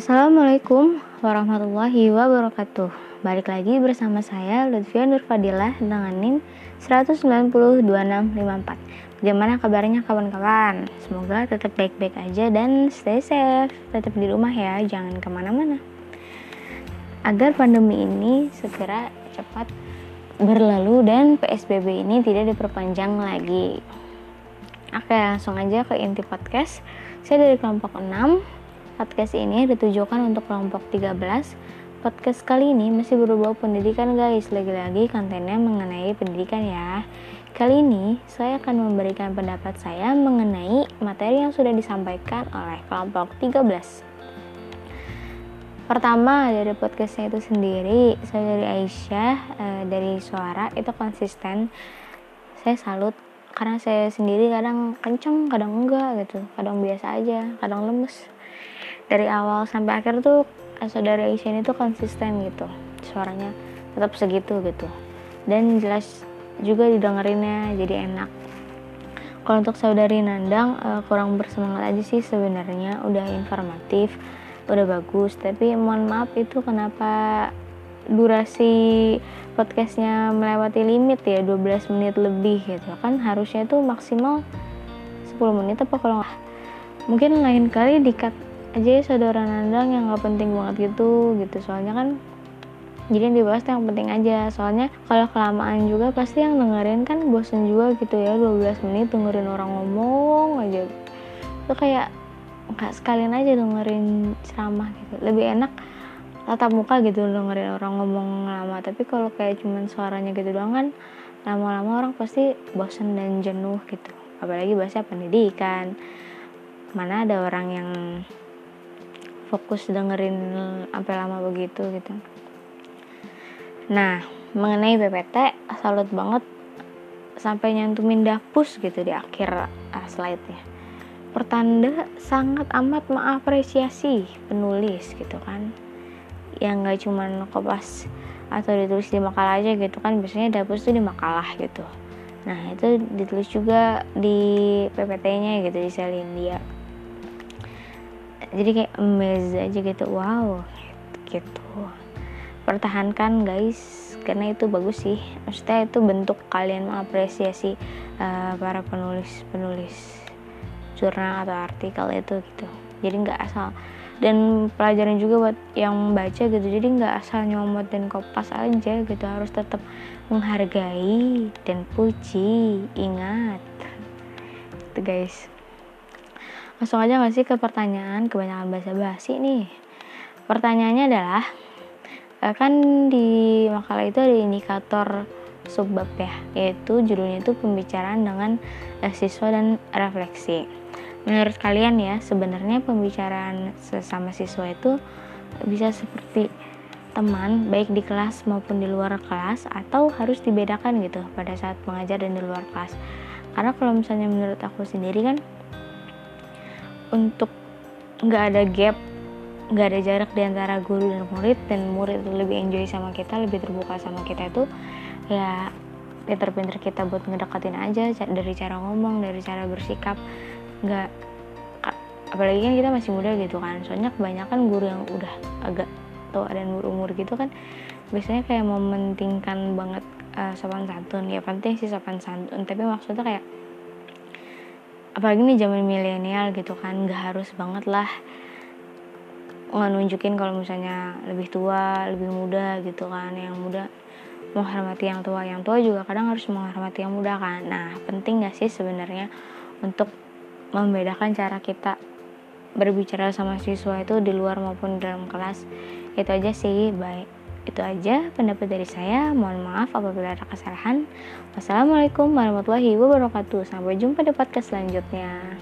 Assalamualaikum warahmatullahi wabarakatuh. Balik lagi bersama saya Lutfia Nurfadilah dengan NIM 1902654 Bagaimana kabarnya kawan-kawan? Semoga tetap baik-baik aja dan stay safe. Tetap di rumah ya, jangan ke mana-mana. Agar pandemi ini segera cepat berlalu dan PSBB ini tidak diperpanjang lagi. Oke langsung aja ke inti podcast. Saya dari kelompok 6 Podcast ini ditujukan untuk kelompok 13. Podcast kali ini masih berbau pendidikan guys. Lagi-lagi kontennya mengenai pendidikan ya. Kali ini saya akan memberikan pendapat saya mengenai materi yang sudah disampaikan oleh kelompok 13. Pertama dari podcastnya itu sendiri, saya dari Aisyah e, dari suara itu konsisten. Saya salut karena saya sendiri kadang kenceng, kadang enggak gitu, kadang biasa aja, kadang lemes dari awal sampai akhir tuh saudara Aisyah ini tuh konsisten gitu suaranya tetap segitu gitu. Dan jelas juga didengerinnya jadi enak. Kalau untuk saudari Nandang uh, kurang bersemangat aja sih sebenarnya udah informatif udah bagus. Tapi mohon maaf itu kenapa durasi podcastnya melewati limit ya 12 menit lebih gitu. Kan harusnya itu maksimal 10 menit apa kalau mungkin lain kali dikat aja saudara nandang yang nggak penting banget gitu gitu. Soalnya kan jadi yang dibahas yang penting aja. Soalnya kalau kelamaan juga pasti yang dengerin kan bosen juga gitu ya 12 menit dengerin orang ngomong aja. Itu kayak nggak sekalian aja dengerin ceramah gitu. Lebih enak tatap muka gitu dengerin orang ngomong lama. Tapi kalau kayak cuman suaranya gitu doang kan lama-lama orang pasti bosen dan jenuh gitu. Apalagi bahasa pendidikan. Mana ada orang yang fokus dengerin sampai lama begitu gitu. Nah mengenai PPT salut banget sampai nyantumin dapus gitu di akhir uh, slide-nya. Pertanda sangat amat mengapresiasi penulis gitu kan. Yang gak cuman kopas atau ditulis di makalah aja gitu kan biasanya dapus tuh di makalah gitu. Nah itu ditulis juga di PPT-nya gitu di Selindia jadi kayak amazed aja gitu wow gitu. Pertahankan guys karena itu bagus sih. Maksudnya itu bentuk kalian mengapresiasi uh, para penulis penulis jurnal atau artikel itu gitu. Jadi nggak asal. Dan pelajaran juga buat yang baca gitu. Jadi nggak asal nyomot dan kopas aja gitu. Harus tetap menghargai dan puji ingat. Itu guys Langsung aja gak sih ke pertanyaan kebanyakan bahasa basi nih. Pertanyaannya adalah eh, kan di makalah itu ada indikator subbab ya, yaitu judulnya itu pembicaraan dengan eh, siswa dan refleksi. Menurut kalian ya, sebenarnya pembicaraan sesama siswa itu bisa seperti teman baik di kelas maupun di luar kelas atau harus dibedakan gitu pada saat mengajar dan di luar kelas. Karena kalau misalnya menurut aku sendiri kan untuk nggak ada gap nggak ada jarak di antara guru dan murid dan murid lebih enjoy sama kita lebih terbuka sama kita itu ya pinter-pinter kita buat ngedekatin aja dari cara ngomong dari cara bersikap. Nggak apalagi kan kita masih muda gitu kan soalnya kebanyakan guru yang udah agak tua dan umur gitu kan biasanya kayak mementingkan banget uh, sopan santun. Ya penting sih sopan santun tapi maksudnya kayak apalagi nih zaman milenial gitu kan nggak harus banget lah nunjukin kalau misalnya lebih tua lebih muda gitu kan yang muda menghormati yang tua. Yang tua juga kadang harus menghormati yang muda kan. Nah penting gak sih sebenarnya untuk membedakan cara kita berbicara sama siswa itu di luar maupun dalam kelas? Itu aja sih baik itu aja pendapat dari saya. Mohon maaf apabila ada kesalahan. Wassalamualaikum warahmatullahi wabarakatuh. Sampai jumpa di podcast selanjutnya.